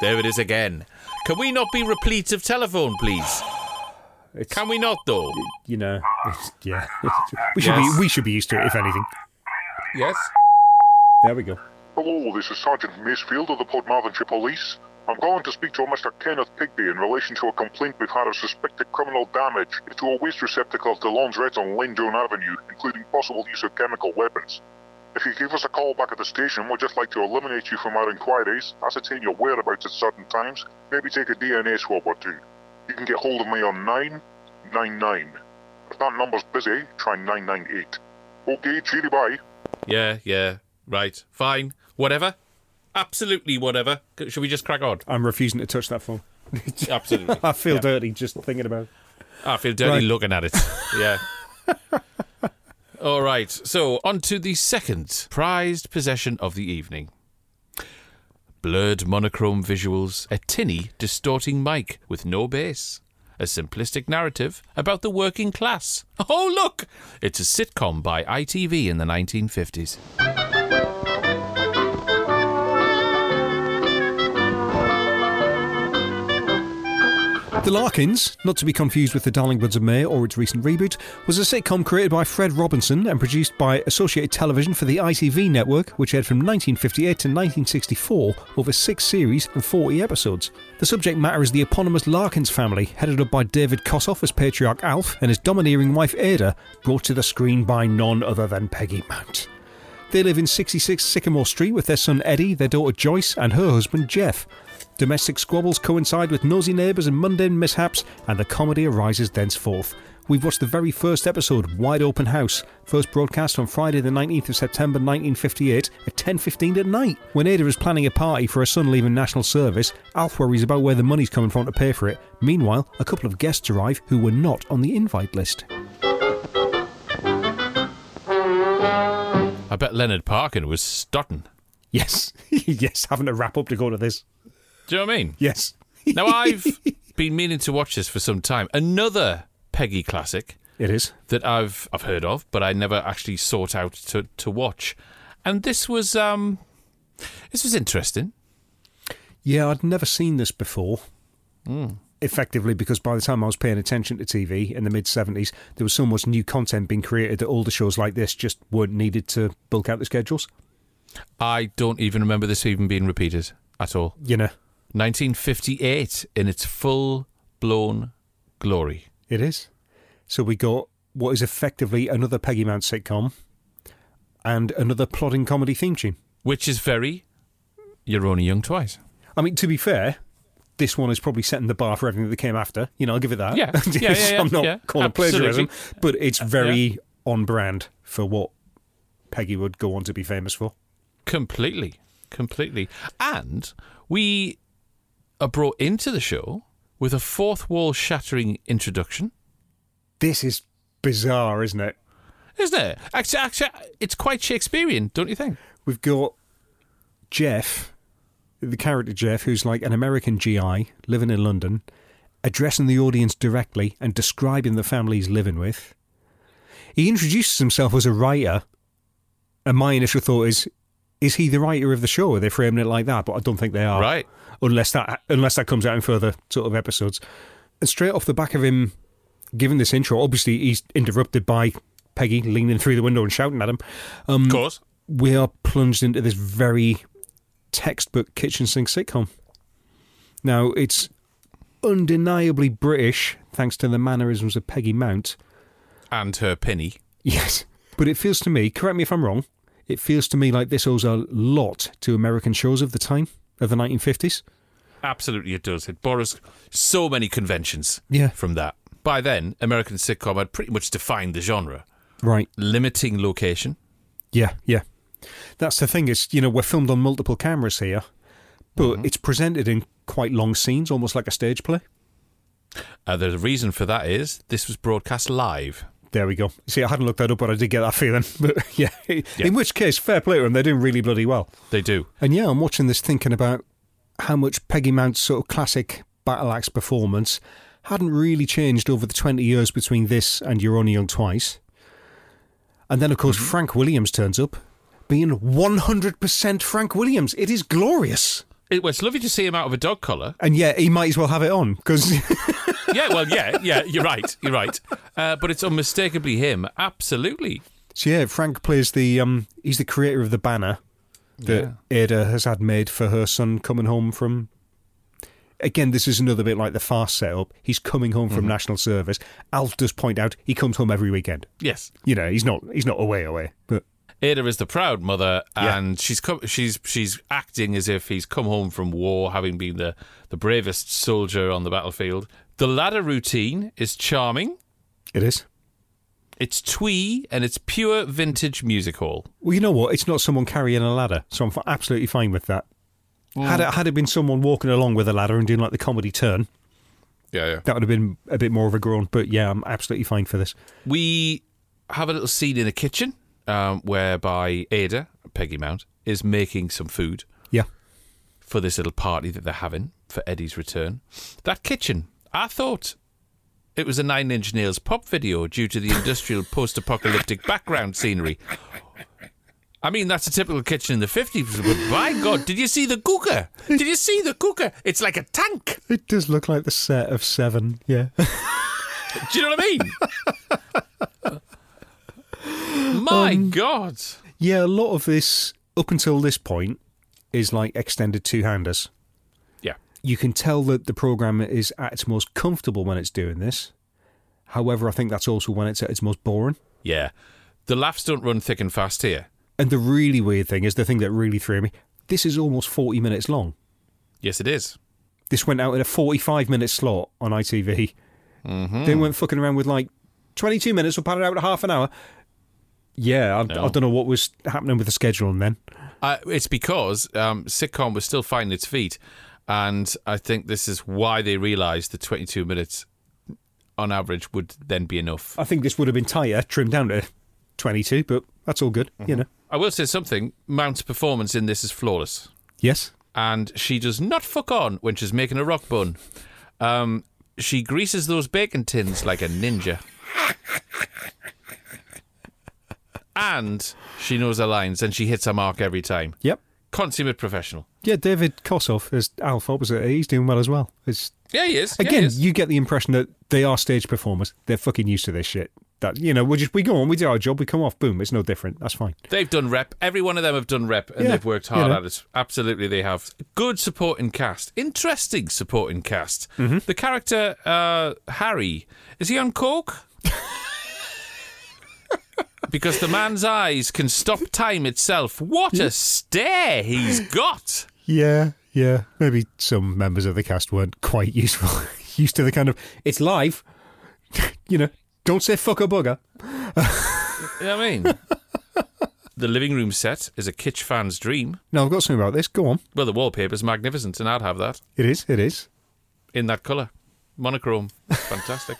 Speaker 1: There it is again. Can we not be replete of telephone, please?
Speaker 5: It's,
Speaker 1: Can we not, though?
Speaker 5: you know, it's, yeah. we should
Speaker 1: Yes.
Speaker 5: be we should be used to it, if anything.
Speaker 1: Yes.
Speaker 5: There we go.
Speaker 9: Hello, this is Sergeant Macefield of the Podmarthenshire Police. I'm calling to speak to Mr. Kenneth Pigby in relation to a complaint we've had of suspected criminal damage to a waste receptacle at the laundrette on Lane Avenue, including possible use of chemical weapons. If you give us a call back at the station, we'd just like to eliminate you from our inquiries, ascertain your whereabouts at certain times, maybe take a DNA swab or two. You can get hold of me on 999. If that number's busy, try 998. Okay, cheery bye.
Speaker 1: Yeah, yeah. Right. Fine. Whatever. Absolutely whatever. Should we just crack on?
Speaker 5: I'm refusing to touch that phone.
Speaker 1: Absolutely.
Speaker 5: I feel
Speaker 1: Yeah.
Speaker 5: dirty just thinking about. it.
Speaker 1: I feel dirty
Speaker 5: Right.
Speaker 1: looking at it. Yeah. All right. So, on to the second prized possession of the evening. Blurred monochrome visuals, a tinny, distorting mic with no bass. A simplistic narrative about the working class. Oh, look! It's a sitcom by ITV in the 1950s.
Speaker 5: The Larkins, not to be confused with The Darling Buds of May or its recent reboot, was a sitcom created by Fred Robinson and produced by Associated Television for the ITV network, which aired from 1958 to 1964 over six series and 40 episodes. The subject matter is the eponymous Larkins family, headed up by David Kossoff as patriarch Alf and his domineering wife Ada, brought to the screen by none other than Peggy Mount. They live in 66 Sycamore Street with their son Eddie, their daughter Joyce, and her husband Jeff. Domestic squabbles coincide with nosy neighbours and mundane mishaps, and the comedy arises thenceforth. We've watched the very first episode, Wide Open House, first broadcast on Friday the 19th of September 1958 at 10.15 at night. When Ada is planning a party for her son leaving national service, Alf worries about where the money's coming from to pay for it. Meanwhile, a couple of guests arrive who were not on the invite list.
Speaker 1: I bet Leonard Parkin was stutting.
Speaker 5: Yes, yes, having to wrap up to go to this.
Speaker 1: Do you know what I mean?
Speaker 5: Yes.
Speaker 1: Now, I've been meaning to watch this for some time. Another Peggy classic
Speaker 5: It is.
Speaker 1: that I've I've heard of, but I never actually sought out to, to watch. And this was um this was interesting.
Speaker 5: Yeah, I'd never seen this before. Effectively, because by the time I was paying attention to TV in the mid 70s, there was so much new content being created that older shows like this just weren't needed to bulk out the schedules.
Speaker 1: I don't even remember this even being repeated at all.
Speaker 5: You know,
Speaker 1: 1958 in its full blown glory.
Speaker 5: it is. So we got what is effectively another Peggy Mount sitcom and another plodding comedy theme tune.
Speaker 1: Which is very You're Only Young Twice.
Speaker 5: I mean, to be fair, this one is probably setting the bar for everything that came after. You know, I'll give it that.
Speaker 1: Yeah. Yeah, yeah, yeah,
Speaker 5: I'm not
Speaker 1: yeah.
Speaker 5: calling it plagiarism, but it's very on brand for what Peggy would go on to be famous for.
Speaker 1: Completely. Completely. And we are brought into the show with a fourth wall shattering introduction.
Speaker 5: This is bizarre, isn't it?
Speaker 1: Isn't it? Actually, actually, it's quite Shakespearean, don't you think?
Speaker 5: We've got Jeff, the character Jeff, who's like an American GI living in London, addressing the audience directly and describing the family he's living with. He introduces himself as a writer, and my initial thought is, is he the writer of the show? Are they framing it like that? But I don't think they are.
Speaker 1: Right.
Speaker 5: Unless that unless that comes out in further sort of episodes. And straight off the back of him giving this intro, obviously he's interrupted by Peggy leaning through the window and shouting at him. Um,
Speaker 1: Of course.
Speaker 5: we are plunged into this very textbook kitchen sink sitcom. Now, it's undeniably British, thanks to the mannerisms of Peggy Mount.
Speaker 1: And her penny.
Speaker 5: Yes. But it feels to me, correct me if I'm wrong, it feels to me like this owes a lot to American shows of the time, of the 1950s.
Speaker 1: Absolutely, it does. It borrows so many conventions
Speaker 5: Yeah.
Speaker 1: from that. By then, American sitcom had pretty much defined the genre,
Speaker 5: Right.
Speaker 1: limiting location.
Speaker 5: Yeah, yeah. That's the thing, is, you know, we're filmed on multiple cameras here, but it's presented in quite long scenes, almost like a stage play.
Speaker 1: Uh, the reason for that is this was broadcast live.
Speaker 5: There we go. See, I hadn't looked that up, but I did get that feeling. But yeah,
Speaker 1: Yeah.
Speaker 5: in which case, fair play to them. They're doing really bloody well.
Speaker 1: They do.
Speaker 5: And yeah, I'm watching this thinking about how much Peggy Mount's sort of classic battle axe performance hadn't really changed over the 20 years between this and You're Only Young Twice. And then, of course, mm-hmm. Frank Williams turns up, being 100% Frank Williams. It is glorious.
Speaker 1: It was lovely to see him out of a dog collar.
Speaker 5: And yeah, he might as well have it on because
Speaker 1: yeah, well, yeah, yeah, you're right, you're right. Uh, but it's unmistakably him. Absolutely.
Speaker 5: So yeah, Frank plays the um he's the creator of the banner that Ada has had made for her son coming home from Again, this is another bit like the fast setup. He's coming home from national service. Alf does point out he comes home every weekend.
Speaker 1: Yes.
Speaker 5: You know, he's not he's not away away. But
Speaker 1: Ada is the proud mother,
Speaker 5: Yeah.
Speaker 1: and she's come, she's she's acting as if he's come home from war, having been the, the bravest soldier on the battlefield. The ladder routine is charming.
Speaker 5: it is.
Speaker 1: It's twee and it's pure vintage music hall.
Speaker 5: Well, you know what? It's not someone carrying a ladder, so I'm f- absolutely fine with that. Had it had it been someone walking along with a ladder and doing like the comedy turn,
Speaker 1: Yeah, yeah.
Speaker 5: that would have been a bit more of a groan. But yeah, I'm absolutely fine for this.
Speaker 1: We have a little scene in the kitchen um, whereby Ada, Peggy Mount, is making some food
Speaker 5: Yeah.
Speaker 1: for this little party that they're having for Eddie's return. That kitchen, I thought it was a Nine Inch Nails pop video due to the industrial post apocalyptic background scenery. I mean, that's a typical kitchen in the 50s, but by God, did you see the cooker? Did you see the cooker? It's like a tank.
Speaker 5: It does look like the set of Seven. Yeah.
Speaker 1: Do you know what I mean? My um, God.
Speaker 5: yeah, a lot of this up until this point is like extended two handers. You can tell that the program is at its most comfortable when it's doing this. However, I think that's also when it's at its most boring.
Speaker 1: Yeah. The laughs don't run thick and fast here.
Speaker 5: And the really weird thing is the thing that really threw me. This is almost 40 minutes long.
Speaker 1: Yes, it is.
Speaker 5: This went out in a 45 minute slot on ITV.
Speaker 1: Mm-hmm.
Speaker 5: They weren't fucking around with like 22 minutes, we'll pad it out at half an hour. Yeah, I,
Speaker 1: No.
Speaker 5: I don't know what was happening with the scheduling then.
Speaker 1: Uh, it's because um, sitcom was still finding its feet, and I think this is why they realised the 22 minutes on average would then be enough.
Speaker 5: I think this would have been tighter, trimmed down to 22, but that's all good, you know.
Speaker 1: I will say something: Mount's performance in this is flawless,
Speaker 5: Yes.
Speaker 1: and she does not fuck on when she's making a rock bun. Um, she greases those bacon tins like a ninja. And she knows her lines and she hits her mark every time.
Speaker 5: Yep.
Speaker 1: Consummate professional.
Speaker 5: Yeah, David Kossoff as Alf opposite. He's doing well as well. It's
Speaker 1: Yeah, he is. Yeah,
Speaker 5: again,
Speaker 1: he is.
Speaker 5: you get the impression that they are stage performers. They're fucking used to this shit. That you know, we just we go on, we do our job, we come off, boom, it's no different. That's fine.
Speaker 1: They've done rep. Every one of them have done rep, and
Speaker 5: Yeah,
Speaker 1: they've worked
Speaker 5: you
Speaker 1: hard
Speaker 5: know.
Speaker 1: at it. Absolutely, they have. Good supporting cast. Interesting supporting cast.
Speaker 5: Mm-hmm.
Speaker 1: The character uh, Harry is he on coke? because the man's eyes can stop time itself. What a stare he's got!
Speaker 5: Yeah, yeah. Maybe some members of the cast weren't quite useful, used to the kind of it's live. you know, don't say fuck a bugger.
Speaker 1: You know what I mean? the living room set is a kitsch fan's dream.
Speaker 5: No, I've got something about this. Go on.
Speaker 1: Well, the wallpaper's magnificent, and I'd have that.
Speaker 5: It is. It is.
Speaker 1: in that colour, monochrome, fantastic.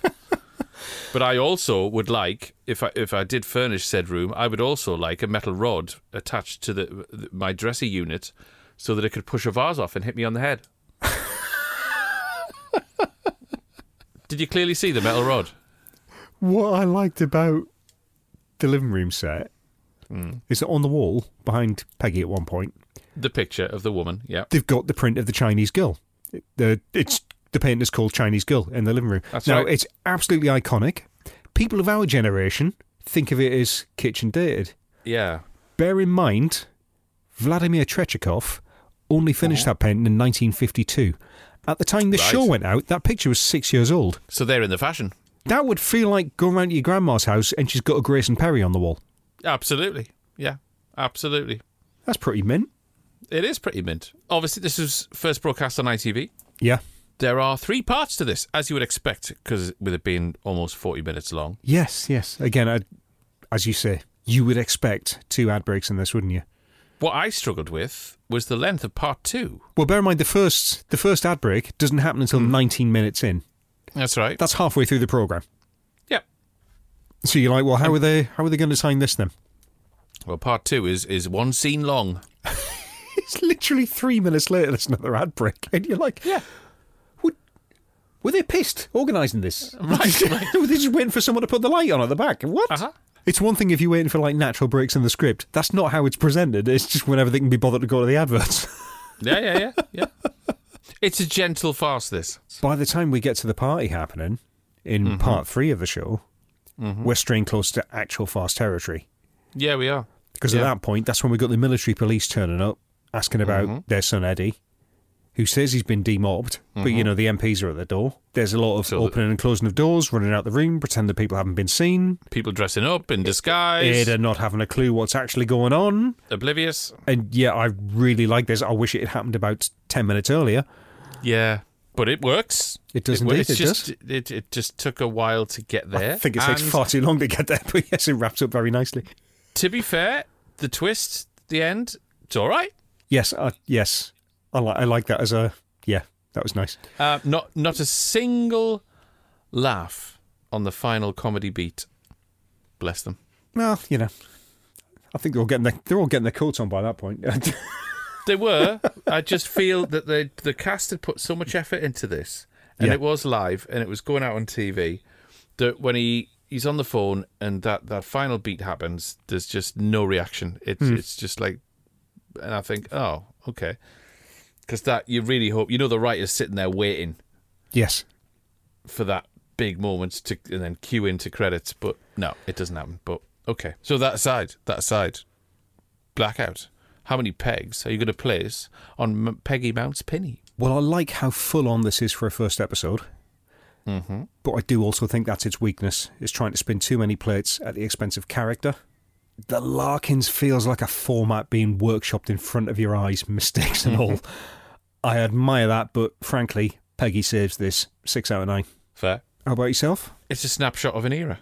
Speaker 1: But I also would like, if I if I did furnish said room, I would also like a metal rod attached to the, the my dresser unit, so that it could push a vase off and hit me on the head. did you clearly see the metal rod?
Speaker 5: What I liked about the living room set hmm. is that on the wall behind Peggy at one point,
Speaker 1: The picture of the woman, yeah.
Speaker 5: they've got the print of the Chinese girl. It- The it's the painting is called Chinese Girl in the living room.
Speaker 1: That's
Speaker 5: now
Speaker 1: right.
Speaker 5: it's absolutely iconic. People of our generation think of it as kitchen dated.
Speaker 1: Yeah.
Speaker 5: Bear in mind, Vladimir Tretchikoff only finished that painting in 1952. At the time the
Speaker 1: Right.
Speaker 5: show went out, that picture was six years old.
Speaker 1: So they're in the fashion.
Speaker 5: That would feel like going round to your grandma's house and she's got a Grayson Perry on the wall.
Speaker 1: Absolutely. Yeah. Absolutely.
Speaker 5: That's pretty mint.
Speaker 1: It is pretty mint. Obviously, this was first broadcast on ITV.
Speaker 5: Yeah.
Speaker 1: There are three parts to this, as you would expect, because with it being almost 40 minutes long.
Speaker 5: Yes, yes. Again, I, as you say, you would expect two ad breaks in this, wouldn't you?
Speaker 1: What I struggled with was the length of part two.
Speaker 5: Well, bear in mind the first the first ad break doesn't happen until hmm. 19 minutes in.
Speaker 1: That's right.
Speaker 5: That's halfway through the program.
Speaker 1: Yep.
Speaker 5: So you're like, well, how are they how are they going to sign this then?
Speaker 1: Well, part two is is one scene long.
Speaker 5: It's literally three minutes later. There's another ad break, and you're like,
Speaker 1: Yeah.
Speaker 5: Were they pissed organising this?
Speaker 1: Right, right.
Speaker 5: were they just waiting for someone to put the light on at the back? What?
Speaker 1: Uh-huh.
Speaker 5: It's one thing if you're waiting for like natural breaks in the script. That's not how it's presented. It's just whenever they can be bothered to go to the adverts.
Speaker 1: Yeah, yeah, yeah, yeah. It's a gentle farce. This.
Speaker 5: By the time we get to the party happening in
Speaker 1: Mhm.
Speaker 5: part three of the show,
Speaker 1: Mhm.
Speaker 5: we're straying close to actual farce territory.
Speaker 1: Yeah, we are.
Speaker 5: Because
Speaker 1: Yeah.
Speaker 5: at that point, that's when we got the military police turning up, asking about
Speaker 1: Mhm.
Speaker 5: their son Eddie, who says he's been demobbed, but you
Speaker 1: Mhm.
Speaker 5: know the MPs are at the door. There's a lot of
Speaker 1: So
Speaker 5: opening and closing of doors, running out the room, pretend that people haven't been seen,
Speaker 1: People dressing up in disguise,
Speaker 5: Ada not having a clue what's actually going on.
Speaker 1: oblivious.
Speaker 5: And yeah, I really like this. I wish it had happened about ten minutes earlier.
Speaker 1: Yeah, but it works.
Speaker 5: It does
Speaker 1: wo-
Speaker 5: indeed,
Speaker 1: It's
Speaker 5: it
Speaker 1: just it, it just took a while to get there.
Speaker 5: I think it takes
Speaker 1: and
Speaker 5: far too long to get there, but yes, it wraps up very nicely.
Speaker 1: To be fair, the twist, the end, it's all right.
Speaker 5: Yes, uh, yes, I like I like that as a yeah, that was nice.
Speaker 1: Uh, not not a single laugh on the final comedy beat. Bless them.
Speaker 5: Well, you know, I think they're all getting their, they're all getting their coats on by that point.
Speaker 1: They were. I just feel that the the cast had put so much effort into this, and
Speaker 5: Yeah.
Speaker 1: it was live, and it was going out on TV. That when he he's on the phone and that that final beat happens, there's just no reaction. It's
Speaker 5: Hmm.
Speaker 1: it's just like, and I think, oh, okay, because that you really hope you know the writer's sitting there waiting
Speaker 5: yes,
Speaker 1: for that big moment to and then cue into credits, but no, it doesn't happen. But okay, so that aside, that aside, blackout. How many pegs are you going to place on M- Peggy Mount's penny?
Speaker 5: well, I like how full on this is for a first episode,
Speaker 1: Mm-hmm.
Speaker 5: but I do also think that's its weakness: is trying to spin too many plates at the expense of character. The Larkins feels like a format being workshopped in front of your eyes, mistakes and all. I admire that, but frankly, Peggy saves this six out of nine.
Speaker 1: Fair.
Speaker 5: How about yourself?
Speaker 1: It's a snapshot of an era,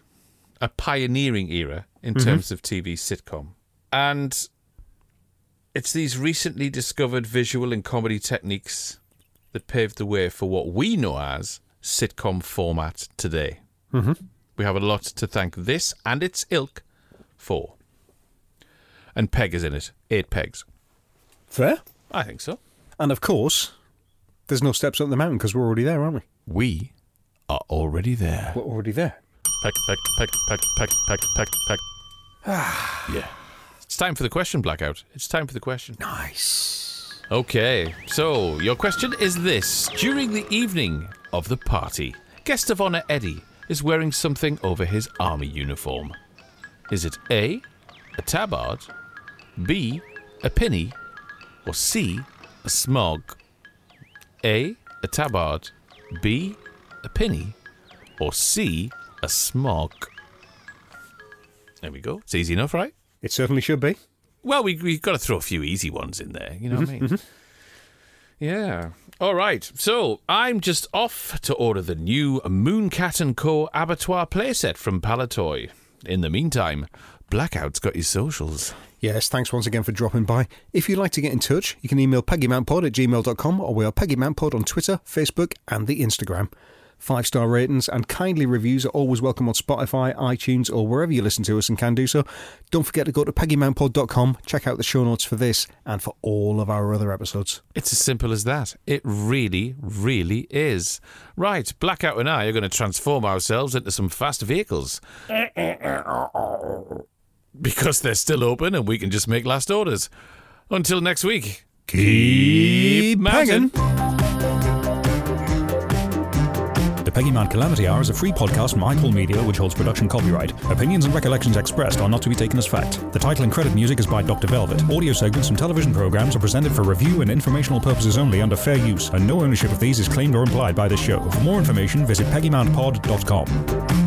Speaker 1: a pioneering era in
Speaker 5: Mhm.
Speaker 1: terms of TV sitcom. And it's these recently discovered visual and comedy techniques that paved the way for what we know as sitcom format today.
Speaker 5: Mm-hmm.
Speaker 1: We have a lot to thank this and its ilk for. And Peg is in it. Eight pegs.
Speaker 5: Fair.
Speaker 1: I think so.
Speaker 5: And of course, there's no steps up the mountain because we're already there, aren't we?
Speaker 1: We are already there.
Speaker 5: We're already there.
Speaker 1: Peck, peck, peck, peck, peck, peck, peck, peck. yeah. It's time for the question, Blackout. It's time for the question.
Speaker 5: Nice.
Speaker 1: Okay, so your question is this. During the evening of the party, guest of honour Eddie is wearing something over his army uniform. Is it A, a tabard, B, a penny. or C, a smog? A, a tabard, B, a penny. or C, a smog? There we go. It's easy enough, right?
Speaker 5: It certainly should be.
Speaker 1: Well, we, we've got to throw a few easy ones in there, you know what I mean? Mm-hmm, mm-hmm. Yeah. All right. So I'm just off to order the new Mooncat and Co. abattoir playset from Palitoy. In the meantime, Blackout's got his socials.
Speaker 5: Yes, thanks once again for dropping by. If you'd like to get in touch, you can email peggymountpod at gmail.com or we are peggymountpod on Twitter, Facebook, and the Instagram. Five star ratings and kindly reviews are always welcome on Spotify, iTunes, or wherever you listen to us and can do so. Don't forget to go to peggymountpod.com, check out the show notes for this and for all of our other episodes.
Speaker 1: It's as simple as that. It really, really is. Right, Blackout and I are going to transform ourselves into some fast vehicles. Because they're still open and we can just make last orders. Until next week,
Speaker 5: Keep
Speaker 1: mounting.
Speaker 12: The Peggy Mount Calamity Hour is a free podcast from iPorle Media which holds production copyright. Opinions and recollections expressed are not to be taken as fact. The title and credit music is by Dr. Velvet. Audio segments from television programs are presented for review and informational purposes only under fair use, and no ownership of these is claimed or implied by this show. For more information, visit peggymountpod.com.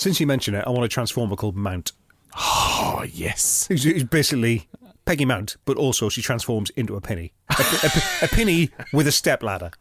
Speaker 5: Since you mention it, I want a transformer called Mount.
Speaker 1: Oh, yes.
Speaker 5: Who's, who's basically Peggy Mount, but also she transforms into a penny. A, a, a penny with a step ladder.